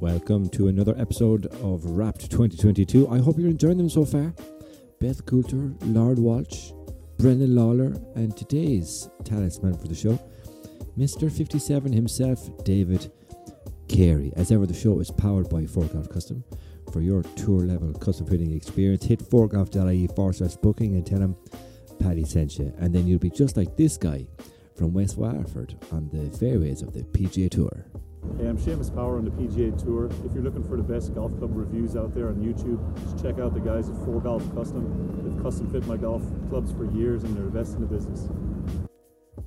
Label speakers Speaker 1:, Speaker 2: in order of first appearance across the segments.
Speaker 1: Welcome to another episode of Wrapped 2022. I hope you're enjoying them so far. Beth Coulter, Lauren Walsh, Brendan Lawlor, and today's talisman for the show, Mr. 57 himself, David Carey. As ever, the show is powered by Forgolf Custom. For your tour level custom fitting experience, hit forgolf.ie forward slash booking and tell them Paddy sent you. And then you'll be just like this guy from West Waterford on the fairways of the PGA Tour.
Speaker 2: Hey, I'm Seamus Power on the PGA Tour. If you're looking for the best golf club reviews out there on YouTube, just check out the guys at Four Golf Custom. They've custom fit my golf clubs for years and they're the best in the business.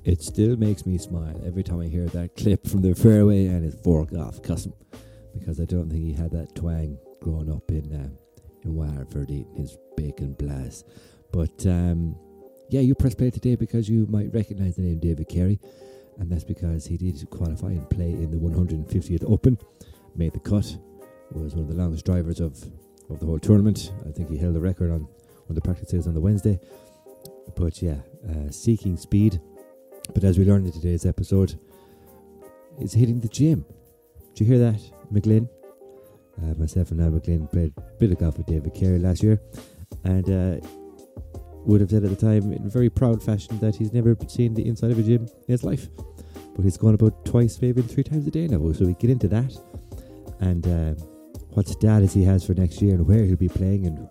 Speaker 1: It still makes me smile every time I hear that clip from the fairway and it's Four Golf Custom because I don't think he had that twang growing up in uh, in Waterford eating his bacon blast. But um, yeah, you press play today because you might recognise the name David Carey and that's because he did qualify and play in the 150th Open, made the cut, was one of the longest drivers of, of the whole tournament. I think he held the record on one of the practices on the Wednesday. But yeah, uh, seeking speed. But as we learned in today's episode, is hitting the gym. Did you hear that, McGlynn? Uh, myself and Al McGlynn played a bit of golf with David Carey last year, and uh, would have said at the time in very proud fashion that he's never seen the inside of a gym in his life. But he's gone about twice, maybe three times a day now. So we get into that and uh, what status he has for next year and where he'll be playing and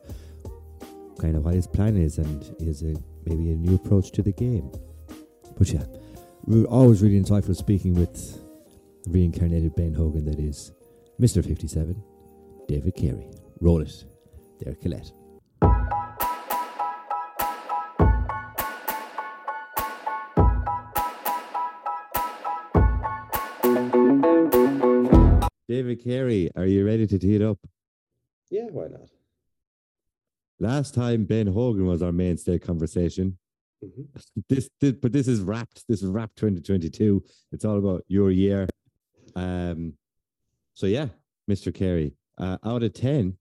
Speaker 1: kind of what his plan is and is a, maybe a new approach to the game. But yeah, we're always really insightful speaking with reincarnated Ben Hogan, that is Mr. 57, David Carey. Roll it. There, Colette. David Carey, are you ready to tee it up?
Speaker 3: Yeah, why not?
Speaker 1: Last time Ben Hogan was our mainstay conversation.
Speaker 3: hmm
Speaker 1: This, this, but this is wrapped. This is wrapped 2022. It's all about your year. Um, so yeah, Mr. Carey, uh, out of 10,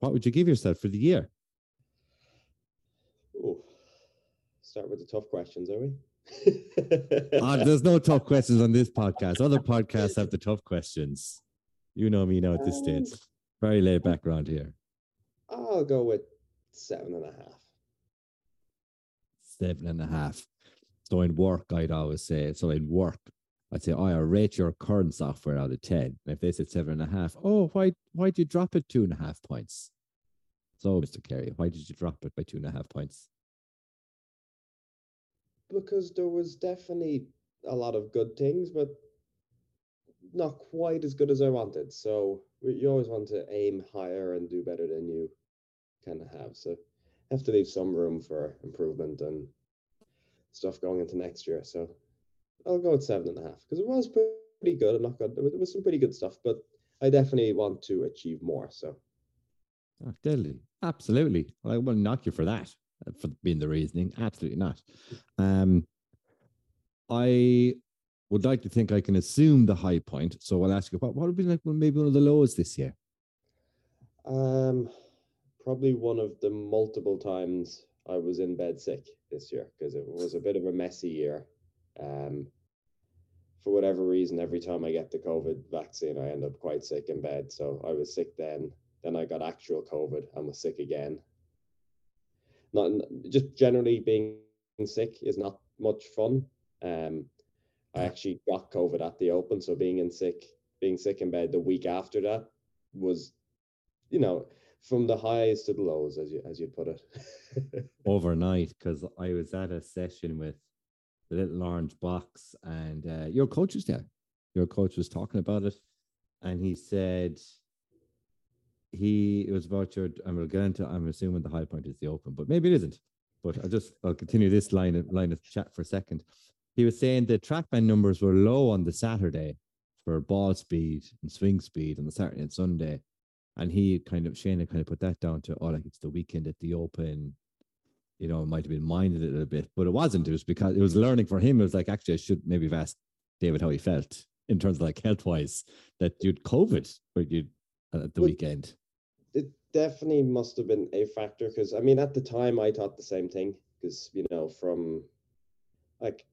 Speaker 1: what would you give yourself for the year?
Speaker 3: Oh, start with the tough questions, are we?
Speaker 1: Ah, there's no tough questions on this podcast. Other podcasts have the tough questions. You know me now at this stage. Very laid back around here.
Speaker 3: I'll go with seven and a half.
Speaker 1: Seven and a half. So in work, I'd always say, so in work, I'd say, oh, I rate your current software out of 10. And if they said seven and a half, oh, why why'd you drop it two and a half points? So, Mr. Carey, why did you drop it by two and a half points?
Speaker 3: Because there was definitely a lot of good things, but not quite as good as I wanted. So you always want to aim higher and do better than you kind of have. So have to leave some room for improvement and stuff going into next year. So I'll go with seven and a half because it was pretty good. I'm not good. There was, some pretty good stuff, but I definitely want to achieve more. So
Speaker 1: Oh, deadly. Absolutely. Well, I wouldn't knock you for that, uh, for being the reasoning. Absolutely not. Um, I would like to think I can assume the high point. So I'll ask you, what, what would be like one- maybe one of the lows this year?
Speaker 3: Um, probably one of the multiple times I was in bed sick this year because it was a bit of a messy year. Um, for whatever reason, every time I get the COVID vaccine, I end up quite sick in bed. So I was sick then, then I got actual COVID and was sick again. Not just generally being sick is not much fun. Um, I actually got COVID at the Open, so being in sick, being sick in bed the week after that was you know, from the highs to the lows, as you as you put it.
Speaker 1: Overnight, because I was at a session with the little orange box, and uh, your coach was there. Your coach was talking about it, and he said he it was about your. I'm going to get into. I'm assuming the high point is the open, but maybe it isn't. But I'll just I'll continue this line of line of chat for a second. He was saying the trackman numbers were low on the Saturday for ball speed and swing speed on the Saturday and Sunday, and he kind of Shane had kind of put that down to oh like it's the weekend at the Open. You know, it might have been minded a little bit, but it wasn't. It was because it was learning for him. It was like actually I should maybe have asked David how he felt in terms of like health wise that you'd COVID or you'd uh, at the
Speaker 3: Well,
Speaker 1: weekend.
Speaker 3: it definitely must have been a factor because I mean at the time I thought the same thing because you know from like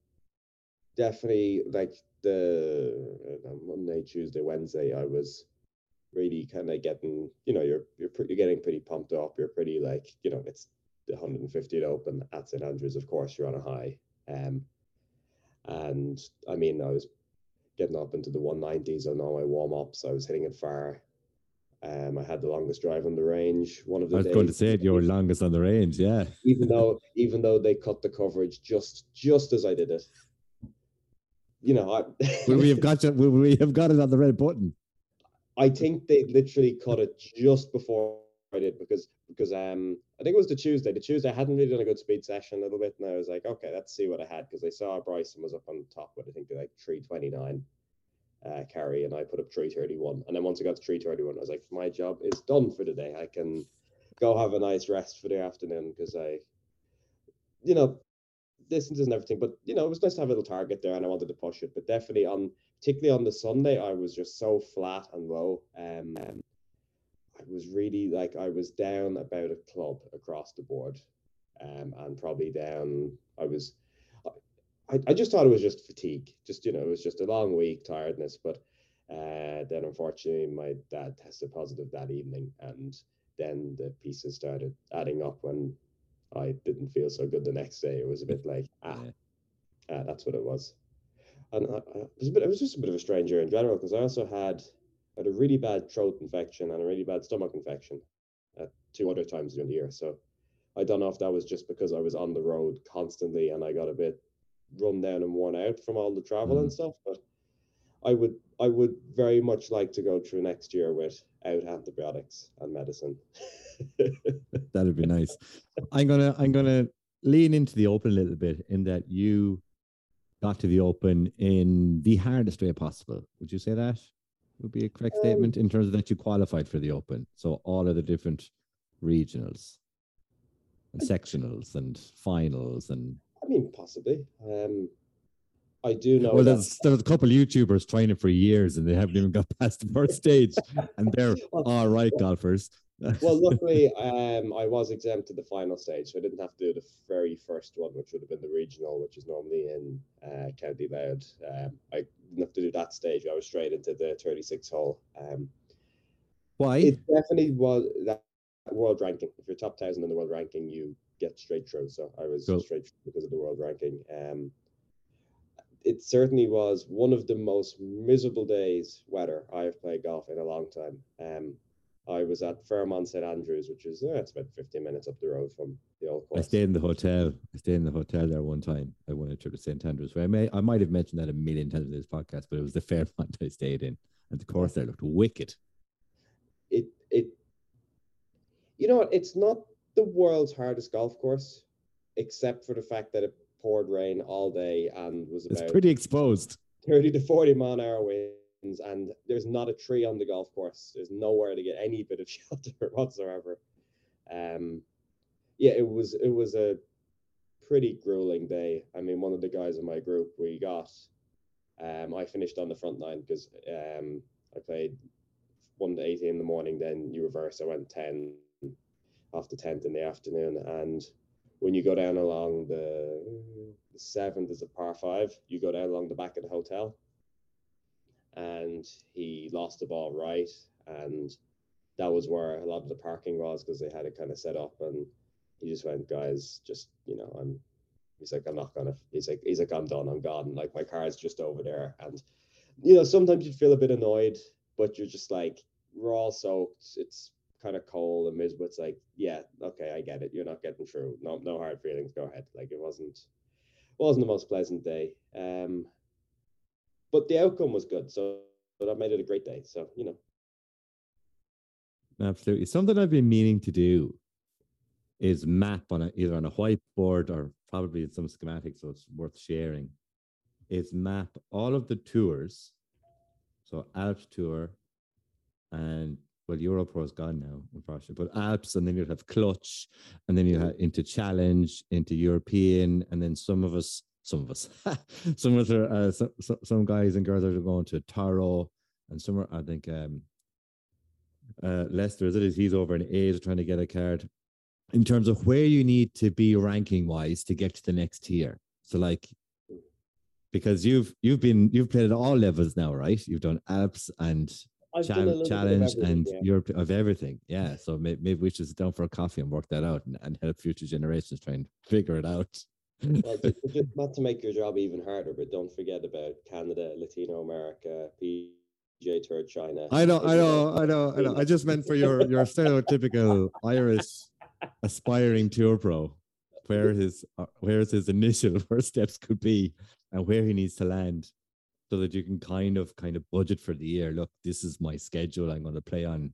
Speaker 3: definitely like the uh, Monday, Tuesday, Wednesday I was really kind of getting, you know, you're you're you're getting pretty pumped up. You're pretty like, you know, it's the 150th Open at St Andrews. Of course, you're on a high. Um, and I mean, I was getting up into the 190s on all my warm ups. I was hitting it far. Um, I had the longest drive on the range. One of the
Speaker 1: I was
Speaker 3: days,
Speaker 1: going to say it, your longest on the range, yeah.
Speaker 3: even though even though they cut the coverage just just as I did it. You know, I
Speaker 1: we have got you, we have got it on the red button?
Speaker 3: I think they literally cut it just before I did because because um I think it was the Tuesday. The Tuesday I hadn't really done a good speed session a little bit, and I was like, okay, let's see what I had because I saw Bryson was up on top with I think like three twenty nine uh, carry, and I put up three thirty one. And then once I got to three thirty one, I was like, my job is done for the day. I can go have a nice rest for the afternoon because I, you know, distance and everything. But you know, it was nice to have a little target there, and I wanted to push it. But definitely on, particularly on the Sunday, I was just so flat and low. Um, I was really like I was down about a club across the board, um, and probably down. I was, I, I just thought it was just fatigue. Just you know, it was just a long week, tiredness. But uh, then unfortunately, my dad tested positive that evening, and then the pieces started adding up when I didn't feel so good the next day. It was a bit like ah,
Speaker 1: Yeah.
Speaker 3: ah that's what it was. And I, I, it was a bit. It was just a bit of a strange year in general because I also had had a really bad throat infection and a really bad stomach infection at two other times during the year. So I don't know if that was just because I was on the road constantly and I got a bit run down and worn out from all the travel and stuff. But I would I would very much like to go through next year without antibiotics and medicine.
Speaker 1: That'd be nice. I'm gonna I'm gonna lean into the open a little bit in that you got to the open in the hardest way possible. Would you say that would be a correct
Speaker 3: Um,
Speaker 1: statement in terms of that you qualified for the open? So all of the different regionals and sectionals and finals and
Speaker 3: I mean, possibly. Um, I do know.
Speaker 1: well, there's there's a couple of YouTubers training for years and they haven't even got past the first stage, and they're
Speaker 3: Well-
Speaker 1: all right golfers.
Speaker 3: Well, luckily, um, I was exempt to the final stage, so I didn't have to do the very first one, which would have been the regional, which is normally in uh, County Louth. Um, I didn't have to do that stage. I was straight into the 36 hole. Um,
Speaker 1: Why?
Speaker 3: it definitely was that world ranking. If you're top thousand in the world ranking, you get straight through. So I was
Speaker 1: Cool.
Speaker 3: straight through because of the world ranking. Um, it certainly was one of the most miserable days weather I have played golf in a long time. Um, I was at Fairmont St Andrews, which is uh, it's about 15 minutes up the road from the old course.
Speaker 1: I stayed in the hotel. I stayed in the hotel there one time. I went to the St Andrews. Where I may I might have mentioned that a million times in this podcast, but it was the Fairmont I stayed in, and the course there looked wicked.
Speaker 3: It it you know what? It's not the world's hardest golf course, except for the fact that it poured rain all day and was
Speaker 1: It's
Speaker 3: about
Speaker 1: pretty exposed.
Speaker 3: 30 to 40 mile an hour winds, and there's not a tree on the golf course. There's nowhere to get any bit of shelter whatsoever. Um, yeah, it was it was a pretty grueling day. I mean, one of the guys in my group, we got, um, I finished on the front line because um, I played one to 80 in the morning, then you reverse. I went 10 after 10th in the afternoon, and when you go down along the, the seventh is a par five, you go down along the back of the hotel. And he lost the ball right. And that was where a lot of the parking was because they had it kind of set up. And he just went, guys, just, you know, I'm, he's like, I'm not gonna, he's like, he's like, I'm done, I'm gone. Like, my car's just over there. And, you know, sometimes you feel a bit annoyed, but you're just like, we're all soaked. It's kind of cold and miserable. It's like, yeah, okay, I get it. You're not getting through. No, no hard feelings. Go ahead. Like it wasn't, wasn't the most pleasant day. Um, but the outcome was good, so that made it a great day. So you know,
Speaker 1: Absolutely. Something I've been meaning to do is map on a, either on a whiteboard or probably in some schematics, so it's worth sharing. Is map all of the tours. So Alps tour and well, Europro is gone now, unfortunately, but Alps, and then you'd have Clutch, and then you have into Challenge, into European, and then some of us, some of us, some of us are, uh, some, some guys and girls are going to Taro, and some are, I think, um, uh, Lester, is it? Is he's over in A's trying to get a card in terms of where you need to be ranking wise to get to the next tier. So, like, because you've you've been you've played at all levels now, right? You've done Alps and
Speaker 3: I've done a little bit of
Speaker 1: challenge and
Speaker 3: yeah.
Speaker 1: Europe of everything. Yeah. So maybe, maybe we should sit down for a coffee and work that out and, and help future generations try and figure it out.
Speaker 3: Well, ju- ju- just not to make your job even harder, but don't forget about Canada, Latino America, PJ Tour, China.
Speaker 1: I know, I know, I know, I know. I just meant for your your stereotypical Irish aspiring tour pro, where his uh, where his initial first steps could be, and where he needs to land, so that you can kind of kind of budget for the year. Look, this is my schedule. I'm going to play on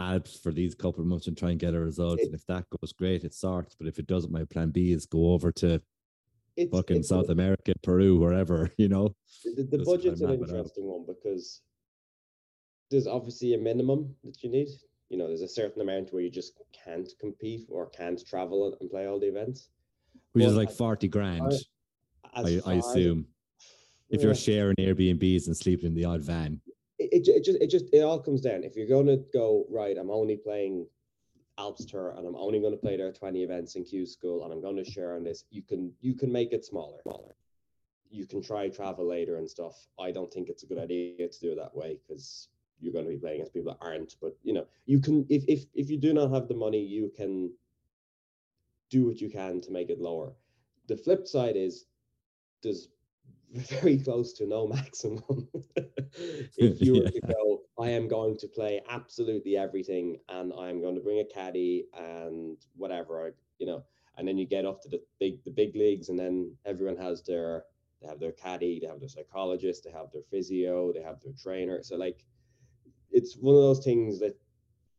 Speaker 1: Alps for these couple of months and try and get a result. And if that goes great, it sorts. But if it doesn't, my plan B is go over to
Speaker 3: it's,
Speaker 1: fucking
Speaker 3: it's-
Speaker 1: South America, Peru, wherever. You know.
Speaker 3: The, the budget's an
Speaker 1: map it out.
Speaker 3: interesting one because there's obviously a minimum that you need. You know, there's a certain amount where you just can't compete or can't travel and play all the events.
Speaker 1: Which is like
Speaker 3: I-
Speaker 1: forty grand.
Speaker 3: As
Speaker 1: I, I
Speaker 3: as-
Speaker 1: assume. If you're sharing Airbnbs and sleeping in the odd van.
Speaker 3: It, it, just it just it all comes down. If you're going to go right, I'm only playing Alps tour and I'm only going to play their 20 events in Q school and I'm going to share on this. You can you can make it smaller. Smaller. You can try travel later and stuff. I don't think it's a good idea to do it that way because you're going to be playing against people that aren't. But you know, you can if if if you do not have the money, you can do what you can to make it lower. The flip side is there's very close to no maximum. if you were to go, I am going to play absolutely everything, and I am going to bring a caddy and whatever, I, you know, and then you get up to the big the big leagues, and then everyone has their they have their caddy, they have their psychologist, they have their physio, they have their trainer. So like, it's one of those things that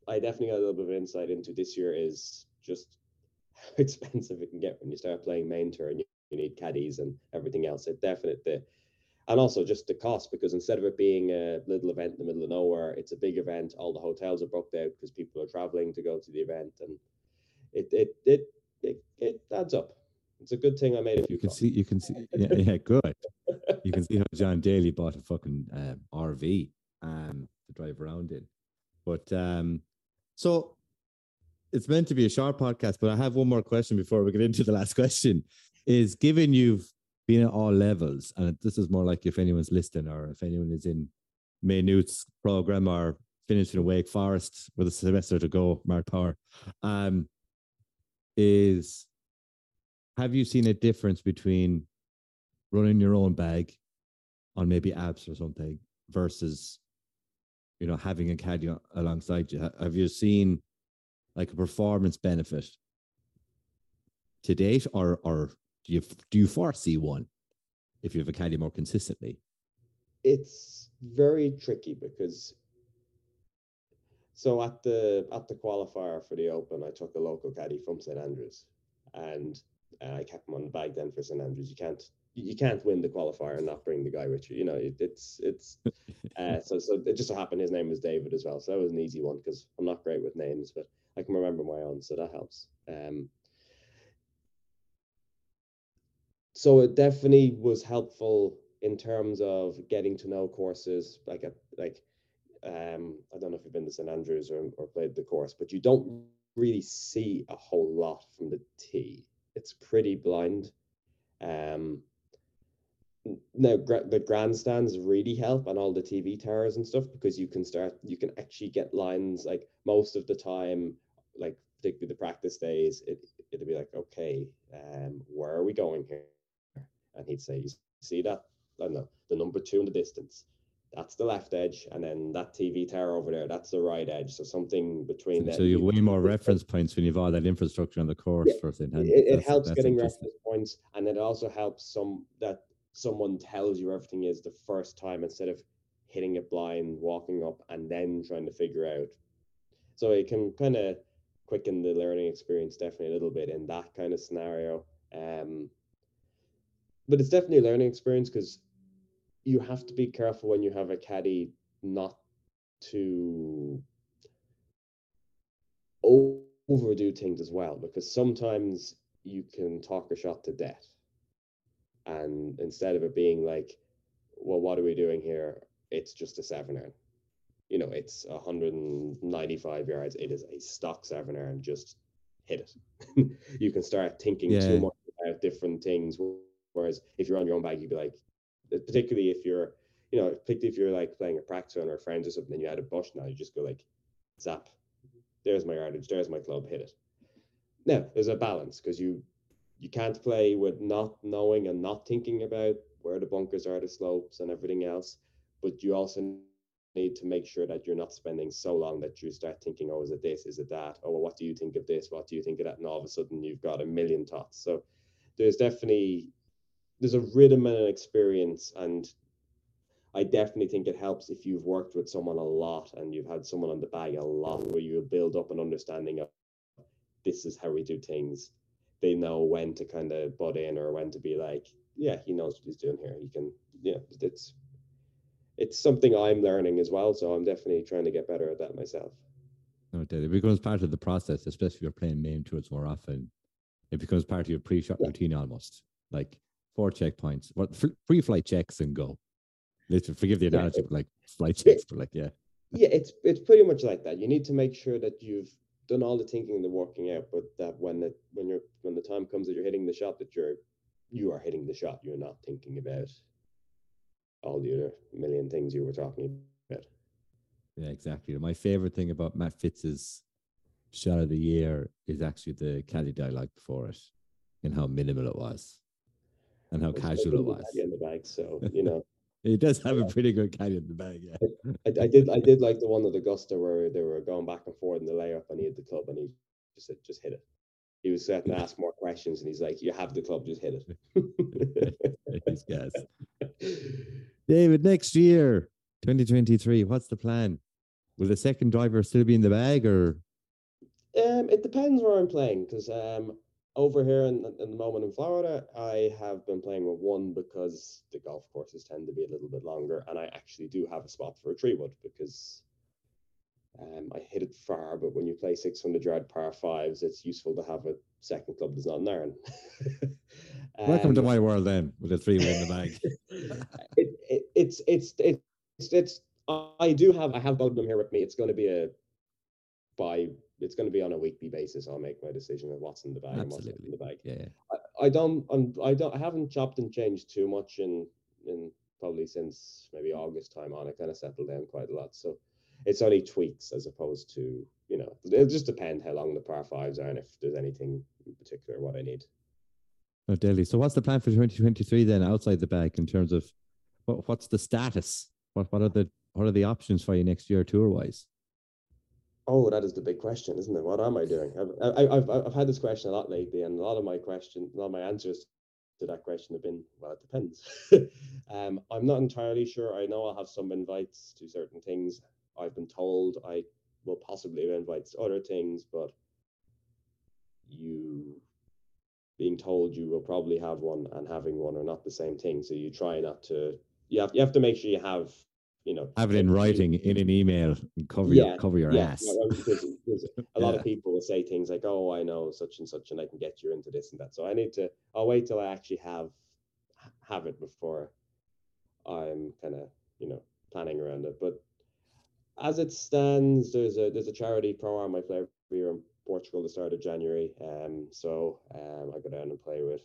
Speaker 3: I definitely got a little bit of insight into this year is just how expensive it can get when you start playing main tour and you, need caddies and everything else. It definitely and also just the cost because instead of it being a little event in the middle of nowhere, it's a big event. All the hotels are booked out because people are traveling to go to the event, and it it it it, it adds up. It's a good thing I made a few.
Speaker 1: You can see, you can see, yeah, yeah, good. You can see how John Daly bought a fucking um, RV um, to drive around in. But um, so it's meant to be a short podcast, but I have one more question before we get into the last question. Is given you've been at all levels, and this is more like if anyone's listening or if anyone is in Maynooth's program or finishing a Wake Forest with a semester to go, Mark Power, um, is have you seen a difference between running your own bag on maybe Alps or something versus you know having a caddy alongside you? Have you seen like a performance benefit to date or or do you do you foresee one if you have a caddy more consistently?
Speaker 3: It's very tricky because so at the at the qualifier for the open i took a local caddy from st andrews and uh, i kept him on the bag then for st andrews. You can't you you can't win the qualifier and not bring the guy with you you know it, it's it's uh, so so it just so happened his name was david as well so that was an easy one because i'm not great with names but i can remember my own so that helps. Um so it definitely was helpful in terms of getting to know courses like a like um i don't know if you've been to st andrews or, or played the course but you don't really see a whole lot from the tee. It's pretty blind. Um now gra- the grandstands really help and all the tv towers and stuff because you can start you can actually get lines like most of the time like particularly the practice days it it'll be like okay um where are we going here and he'd say you see that I don't know, the number two in the distance. That's the left edge, and then that TV tower over there, that's the right edge. So something between
Speaker 1: so,
Speaker 3: that.
Speaker 1: so you way more reference points when you've all that infrastructure on the course
Speaker 3: Yeah,
Speaker 1: for St.
Speaker 3: It, it
Speaker 1: That's-
Speaker 3: helps
Speaker 1: that's
Speaker 3: getting reference points, and it also helps some that someone tells you everything is the first time instead of hitting it blind, walking up, and then trying to figure out. So it can kind of quicken the learning experience definitely a little bit in that kind of scenario. Um, but it's definitely a learning experience because you have to be careful when you have a caddy not to overdo things as well because sometimes you can talk a shot to death. And instead of it being like well what are we doing here? It's just a seven iron. You know it's 195 yards it is a stock seven iron just hit it. You can start thinking
Speaker 1: Yeah.
Speaker 3: too much about different things whereas if you're on your own bag you'd be like uh, particularly if you're you know, particularly if you're like playing a practice run or friends or something, and you had a bush now, you just go like, zap. There's my yardage. There's my club. Hit it. Now there's a balance because you you can't play with not knowing and not thinking about where the bunkers are, the slopes, and everything else. But you also need to make sure that you're not spending so long that you start thinking, oh, is it this? Is it that? Oh, well, what do you think of this? What do you think of that? And all of a sudden you've got a million thoughts. So there's definitely there's a rhythm and an experience and I definitely think it helps if you've worked with someone a lot and you've had someone on the bag a lot where you build up an understanding of this is how we do things. They know when to kind of butt in or when to be like, yeah, he knows what he's doing here. He can, yeah, it's it's something I'm learning as well. So I'm definitely trying to get better at that myself.
Speaker 1: No, it becomes part of the process, especially if you're playing main tours more often. It becomes part of your pre-shot yeah. routine almost. Like four checkpoints, what free flight checks and go. Literally, forgive the analogy, yeah, but like flight checks, but like yeah.
Speaker 3: Yeah, it's it's pretty much like that. You need to make sure that you've done all the thinking and the working out, but that when it when you're when the time comes that you're hitting the shot, that you're you are hitting the shot. You're not thinking about all the other million things you were talking about.
Speaker 1: Yeah, exactly. My favorite thing about Matt Fitz's shot of the year is actually the caddy dialogue before it and how minimal it was and how casual it was.
Speaker 3: In the bag, so you know.
Speaker 1: He does have a pretty good caddy in the bag, yeah.
Speaker 3: I, I, did I did like the one at Augusta where they were going back and forth in the layup and he had the club and he just said, just hit it. He was starting to ask more questions and he's like, You have the club, just hit
Speaker 1: it. he's. David, next year, 2023, what's the plan? Will the second driver still be in the bag or?
Speaker 3: Um, it depends where I'm playing because um, over here in, in the moment in Florida, I have been playing with one because the golf courses tend to be a little bit longer, and I actually do have a spot for a tree wood because um, I hit it far. But when you play 600 yard par fives, it's useful to have a second club that's not an iron.
Speaker 1: Welcome to um, my world then, with a three wood in the bag.
Speaker 3: it, it, it's, it's it's it's it's I do have I have both of them here with me. It's going to be a by it's going to be on a weekly basis. I'll make my decision of what's in the bag Absolutely. and what's in the bag.
Speaker 1: Yeah,
Speaker 3: I, I don't I'm, I don't I haven't chopped and changed too much in in probably since maybe August time on. I kind of settled down quite a lot. So it's only tweaks as opposed to you know it'll just depend how long the par fives are and if there's anything in particular what I need.
Speaker 1: Oh, deadly. So what's the plan for 2023 then outside the bag in terms of what, what's the status? What what are the what are the options for you next year tour wise?
Speaker 3: Oh, that is the big question, isn't it? What am I doing? I've, I've, I've had this question a lot lately, and a lot of my question, a lot of my answers to that question have been, well, it depends. um, I'm not entirely sure. I know I'll have some invites to certain things. I've been told I will possibly have invites to other things, but you being told you will probably have one and having one are not the same thing. So you try not to. You have you have to make sure you have you know
Speaker 1: have it in writing in an email and cover yeah, your cover your
Speaker 3: yeah,
Speaker 1: ass.
Speaker 3: because, because a lot yeah. of people will say things like, "Oh, I know such and such, and I can get you into this and that." So I need to. I'll wait till I actually have have it before I'm kind of you know planning around it. But as it stands, there's a there's a charity pro am I play here in Portugal the start of January. Um, so um, I go down and play with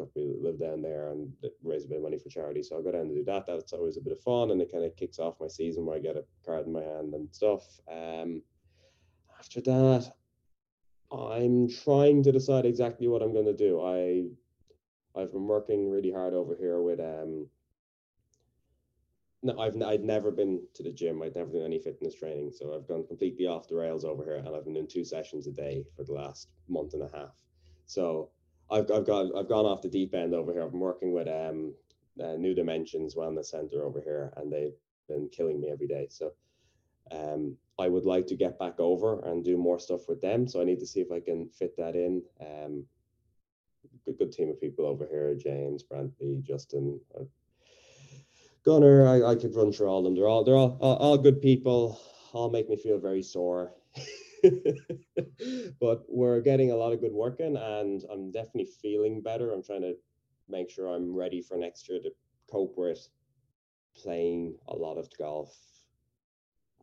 Speaker 3: couple live down there and raise a bit of money for charity. So I'll go down to do that. That's always a bit of fun, and it kind of kicks off my season where I get a card in my hand and stuff. Um, after that, I'm trying to decide exactly what I'm going to do. I I've been working really hard over here with um. No, I've I'd never been to the gym. I'd never done any fitness training, so I've gone completely off the rails over here, and I've been doing two sessions a day for the last month and a half. So I've I've got I've gone off the deep end over here. I'm working with um uh, New Dimensions Wellness Center over here, and they've been killing me every day. So um, I would like to get back over and do more stuff with them. So I need to see if I can fit that in. Um, good, good team of people over here: James, Brantley, Justin, uh, Gunner. I, I could run through all of them. They're all they're all, all, all good people. All make me feel very sore. but we're getting a lot of good work in, and I'm definitely feeling better. I'm trying to make sure I'm ready for next year to cope with playing a lot of golf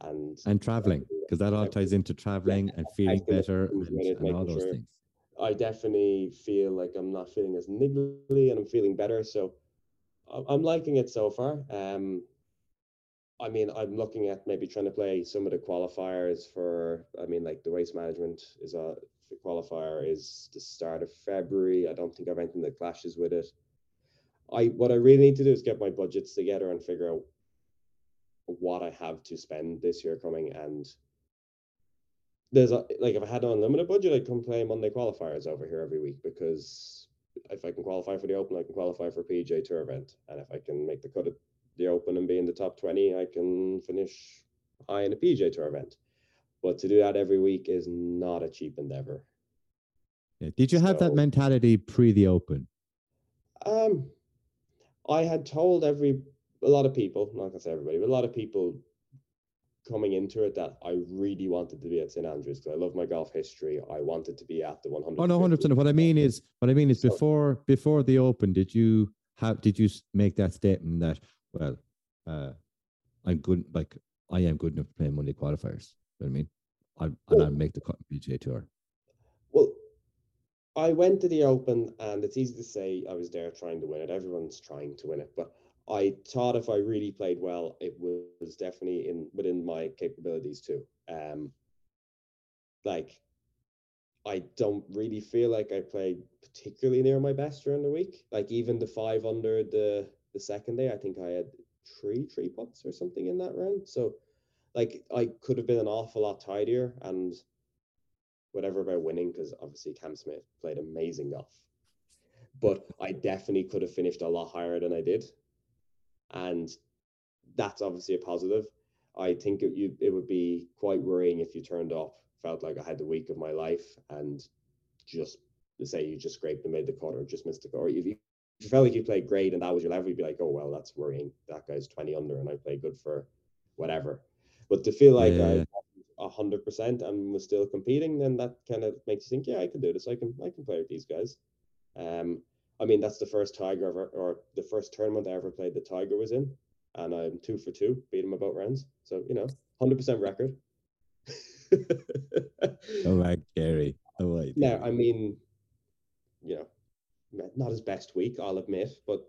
Speaker 3: and
Speaker 1: and traveling because that all ties into traveling yeah, and feeling better and, and all those sure things.
Speaker 3: I definitely feel like I'm not feeling as niggly and I'm feeling better. So I'm liking it so far. Um, I mean, I'm looking at maybe trying to play some of the qualifiers for. I mean, like the race management is a qualifier is the start of February. I don't think I've anything that clashes with it. I what I really need to do is get my budgets together and figure out what I have to spend this year coming. And there's a, like if I had an unlimited budget, I'd come play Monday qualifiers over here every week because if I can qualify for the Open, I can qualify for PJ Tour event, and if I can make the cut at the Open and be in the top twenty, I can finish high in a PGA Tour event. But to do that every week is not a cheap endeavor.
Speaker 1: Yeah. Did you have that mentality pre the Open?
Speaker 3: Um, I had told every a lot of people, not gonna say everybody, but a lot of people coming into it that I really wanted to be at St Andrews because I love my golf history. I wanted to be at the 100.
Speaker 1: Oh no, hundred percent. What I mean is, what I mean is,
Speaker 3: So-
Speaker 1: before before the Open, did you have? Did you make that statement that well, uh, I'm good, like I am good enough to play Monday qualifiers. You know what I mean, I and
Speaker 3: Well-
Speaker 1: I'll make the PGA Tour.
Speaker 3: Well, I went to the Open, and it's easy to say I was there trying to win it. Everyone's trying to win it, but I thought if I really played well, it was definitely in within my capabilities too. Um, like I don't really feel like I played particularly near my best during the week. Like even the five under the the second day, I think I had three three putts or something in that round. So, like I could have been an awful lot tidier and whatever about winning because obviously Cam Smith played amazing golf, but I definitely could have finished a lot higher than I did, and that's obviously a positive. I think it you it would be quite worrying if you turned up, felt like I had the week of my life, and just say you just scraped and made the cut or just missed the cut. Or if you felt like you played great and that was your level, you'd be like, oh well, that's worrying. That guy's twenty under and I played good for whatever. But to feel like
Speaker 1: Yeah.
Speaker 3: I a hundred percent and was still competing, then that kind of makes you think, yeah, I can do this. I can I can play with these guys. Um, I mean that's the first Tiger ever or the first tournament I ever played The Tiger was in, and I'm two for two, beat him about rounds. So you know, hundred percent record.
Speaker 1: Oh my Gary. Oh my.
Speaker 3: now, I mean, you know, not- his best week, I'll admit, but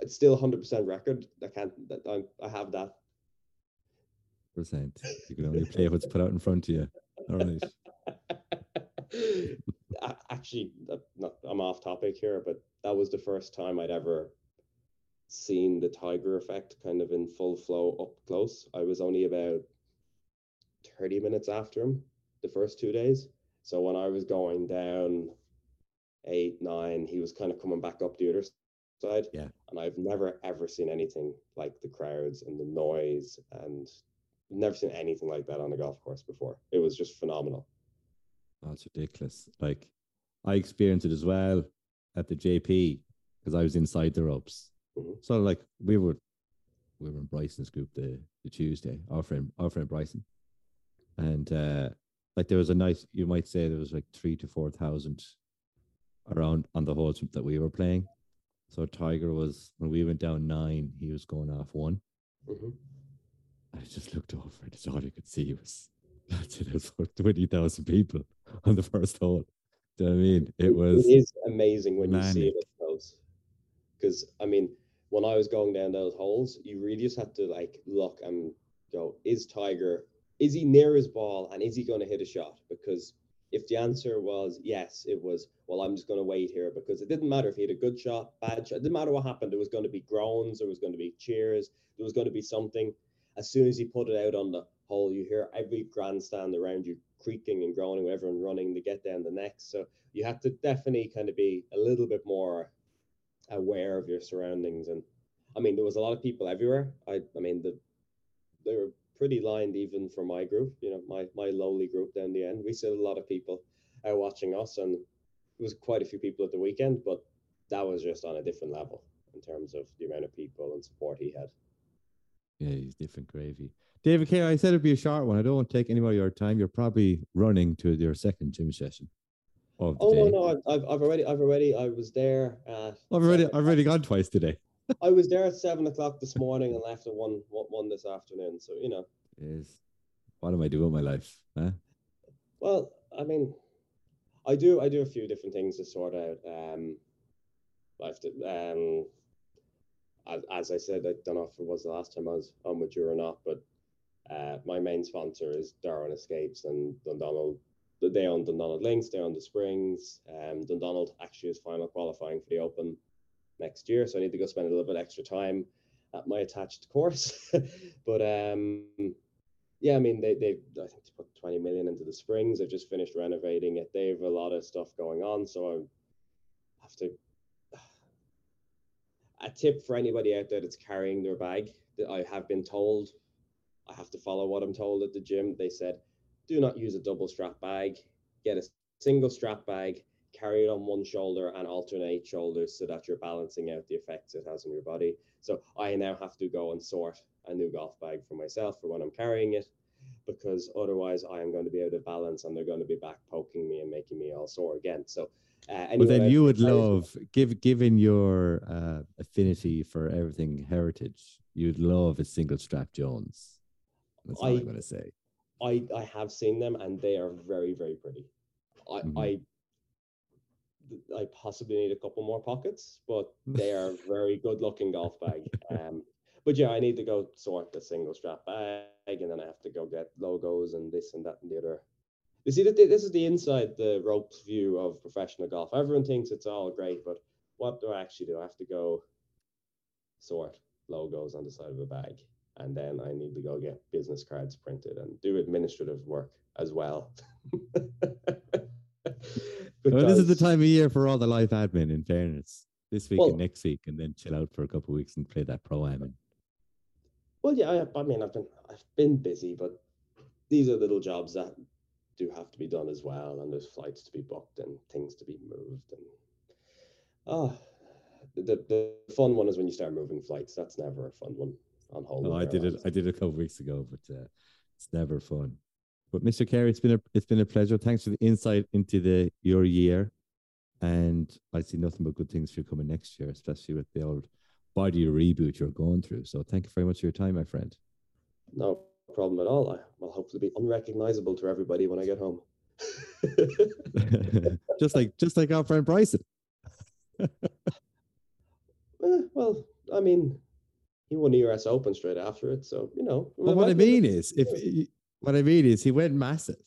Speaker 3: it's still hundred percent record. I can't. I I have that.
Speaker 1: percent. You can only play what's put out in front of you. All right.
Speaker 3: Actually, not, I'm off topic here, but that was the first time I'd ever seen the Tiger effect kind of in full flow up close. I was only about 30 minutes after him the first two days. So when I was going down eight, nine, he was kind of coming back up the other side.
Speaker 1: Yeah.
Speaker 3: And I've never ever seen anything like the crowds and the noise and never seen anything like that on a golf course before. It was just phenomenal.
Speaker 1: That's ridiculous. Like I experienced it as well at the JP because I was inside the ropes.
Speaker 3: Mhm.
Speaker 1: So like we were we were in Bryson's group the, the Tuesday, our friend our friend Bryson. And uh like there was a nice you might say there was like three to four thousand around on the holes that we were playing. So Tiger was when we went down nine, he was going off one.
Speaker 3: Mhm.
Speaker 1: I just looked over and it's all I could see was that's it, was like twenty thousand people on the first hole. Do you know what I mean? It was
Speaker 3: It is amazing when you see
Speaker 1: manic.
Speaker 3: it up close. Because I mean, when I was going down those holes, you really just had to like look and go, is Tiger, is he near his ball and is he going to hit a shot? Because if the answer was yes, it was, well, I'm just going to wait here because it didn't matter if he had a good shot, bad shot, it didn't matter what happened. There was going to be groans, there was going to be cheers, there was going to be something. As soon as he put it out on the hole, you hear every grandstand around you creaking and groaning with everyone running to get down the next. So you have to definitely kind of be a little bit more aware of your surroundings. And I mean, there was a lot of people everywhere. I, I mean, the they were pretty lined even for my group. You know, my my lowly group down the end. We still had a lot of people out watching us, and it was quite a few people at the weekend. But that was just on a different level in terms of the amount of people and support he had.
Speaker 1: yeah, he's different gravy. David K, I said it'd be a short one. I don't want to take any more of your time. You're probably running to your second gym session of the
Speaker 3: Oh
Speaker 1: day.
Speaker 3: no, no, I've, I've I've already I've already I was there. At
Speaker 1: I've already I've already gone twice today.
Speaker 3: I was there at seven o'clock this morning and left at one one, this afternoon. So you know,
Speaker 1: Is what am I doing with my life? Huh?
Speaker 3: well, I mean, I do I do a few different things to sort out. Um, have to um, as, as I said, I don't know if it was the last time I was on with you or not, but uh, my main sponsor is Darwin Escapes and Dundonald. They own Dundonald Links, they own the Springs. Um, Dundonald actually is final qualifying for the Open next year, so I need to go spend a little bit extra time at my attached course. but um, yeah, I mean, they they I think they put twenty million into the Springs. They've just finished renovating it. They have a lot of stuff going on, so I have to. A tip for anybody out there that's carrying their bag that I have been told I have to follow what I'm told at the gym. They said, do not use a double strap bag. Get a single strap bag, carry it on one shoulder, and alternate shoulders so that you're balancing out the effects it has on your body. So I now have to go and sort a new golf bag for myself for when I'm carrying it, because otherwise I am going to be out of balance and they're going to be back poking me and making me all sore again. So. Uh,
Speaker 1: well, then you would love, give, given your uh, affinity for everything heritage, you'd love a single strap Jones. That's all I, am going to say.
Speaker 3: I I have seen them and they are very very pretty. I mm-hmm. I I possibly need a couple more pockets, but they are very good looking golf bag. Um, but yeah, I need to go sort the single strap bag, and then I have to go get logos and this and that and the other. You see that this is the inside the ropes view of professional golf. Everyone thinks it's all great, but what do I actually do? I have to go sort logos on the side of a bag and then I need to go get business cards printed and do administrative work as well.
Speaker 1: well, this is the time of year for all the life admin. In fairness, this week well, and next week, and then chill out for a couple of weeks and play that pro am.
Speaker 3: Well, yeah, I, I mean, I've been I've been busy, but these are little jobs that do have to be done as well, and there's flights to be booked and things to be moved, and oh, the the fun one is when you start moving flights. That's never a fun one on hold.
Speaker 1: No, I did it. I did it a couple of weeks ago, but uh, it's never fun. But Mr. Carey, it's been a it's been a pleasure. Thanks for the insight into the your year, and I see nothing but good things for you coming next year, especially with the old body reboot you're going through. So thank you very much for your time, my friend.
Speaker 3: No problem at all. I will hopefully be unrecognizable to everybody when I get home.
Speaker 1: just like just like our friend Bryson.
Speaker 3: eh, well, I mean, he won the US Open straight after it. So you know.
Speaker 1: But what I mean is, if what I mean is, he went massive.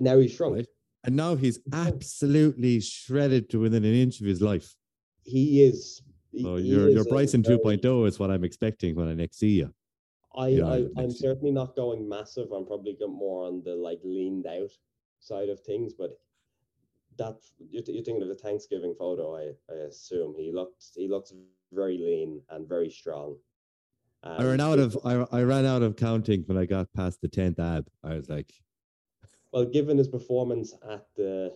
Speaker 3: Now he's shrunk, right?
Speaker 1: and now he's absolutely shredded to within an inch of his life.
Speaker 3: He is.
Speaker 1: He, so your your Bryson 2.0 is what I'm expecting when I next see you.
Speaker 3: I, you know, I am certainly not going massive. I'm probably going more on the like leaned out side of things, but that you're, you're thinking of the Thanksgiving photo. I, I assume he looked he looks very lean and very strong.
Speaker 1: Um, I ran out of I, I ran out of counting when I got past the tenth ab. I was like,
Speaker 3: well, given his performance at the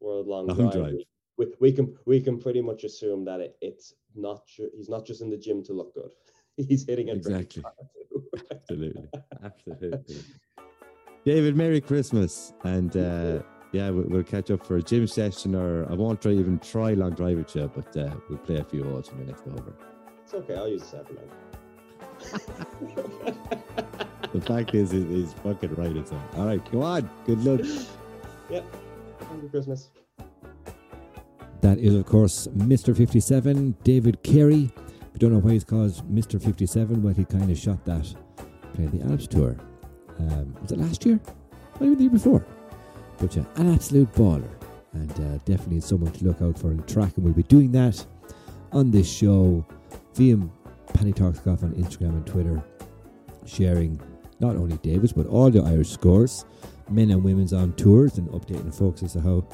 Speaker 3: World Long, Long Drive, drive. We, we can we can pretty much assume that it, it's not he's not just in the gym to look good. he's hitting it
Speaker 1: exactly. absolutely, absolutely. David, Merry Christmas, and uh, yeah, we'll, we'll, catch up for a gym session, or I won't try even try long drive with you, but uh, we'll play a few holes in the next over.
Speaker 3: It's okay. I'll use a seven
Speaker 1: the fact is, he's fucking right. It's all right. Come on. Good luck.
Speaker 3: Yeah. Happy Christmas.
Speaker 1: That is, of course, Mr. 57, David Carey. If you don't know why he's called Mr. 57, well, he kind of shot that playing the Alps Tour. Um, was it last year? Maybe the year before. But yeah, an absolute baller. And uh, definitely someone to look out for in track. And we'll be doing that on this show via Paddy Talks Golf on Instagram and Twitter, sharing not only David's but all the Irish scores, men and women's on tours, and updating folks as to how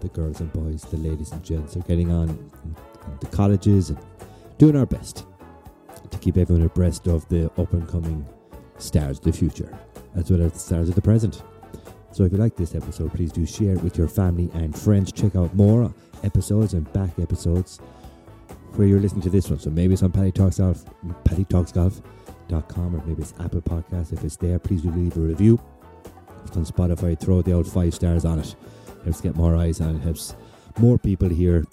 Speaker 1: the girls and boys, the ladies and gents, are getting on in the colleges and doing our best to keep everyone abreast of the up and coming stars of the future, as well as the stars of the present. So if you like this episode, please do share it with your family and friends. Check out more episodes and back episodes where you're listening to this one. So maybe it's on Paddy Talks Golf, paddytalksgolf.com, or maybe it's Apple Podcasts. If it's there, please do leave a review. If it's on Spotify, throw the old five stars on it. Helps get more eyes on it. Helps more people hear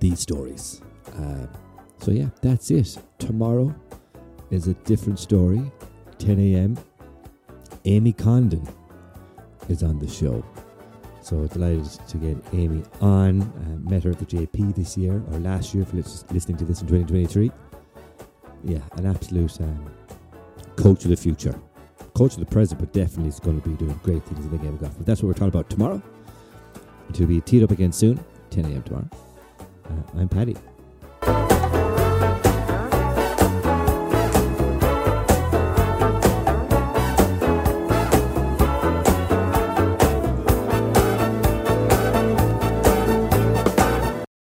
Speaker 1: these stories. Uh, so yeah, that's it. Tomorrow is a different story. 10 a.m. Amy Condon is on the show. So delighted to get Amy on. Uh, met her at the JP this year, or last year, for listening to this in 2023. Yeah, an absolute um, coach of the future. Coach of the present, but definitely is going to be doing great things in the game of golf. But that's what we're talking about tomorrow. Will be teed up again soon, 10 a.m. tomorrow. Uh, I'm Paddy.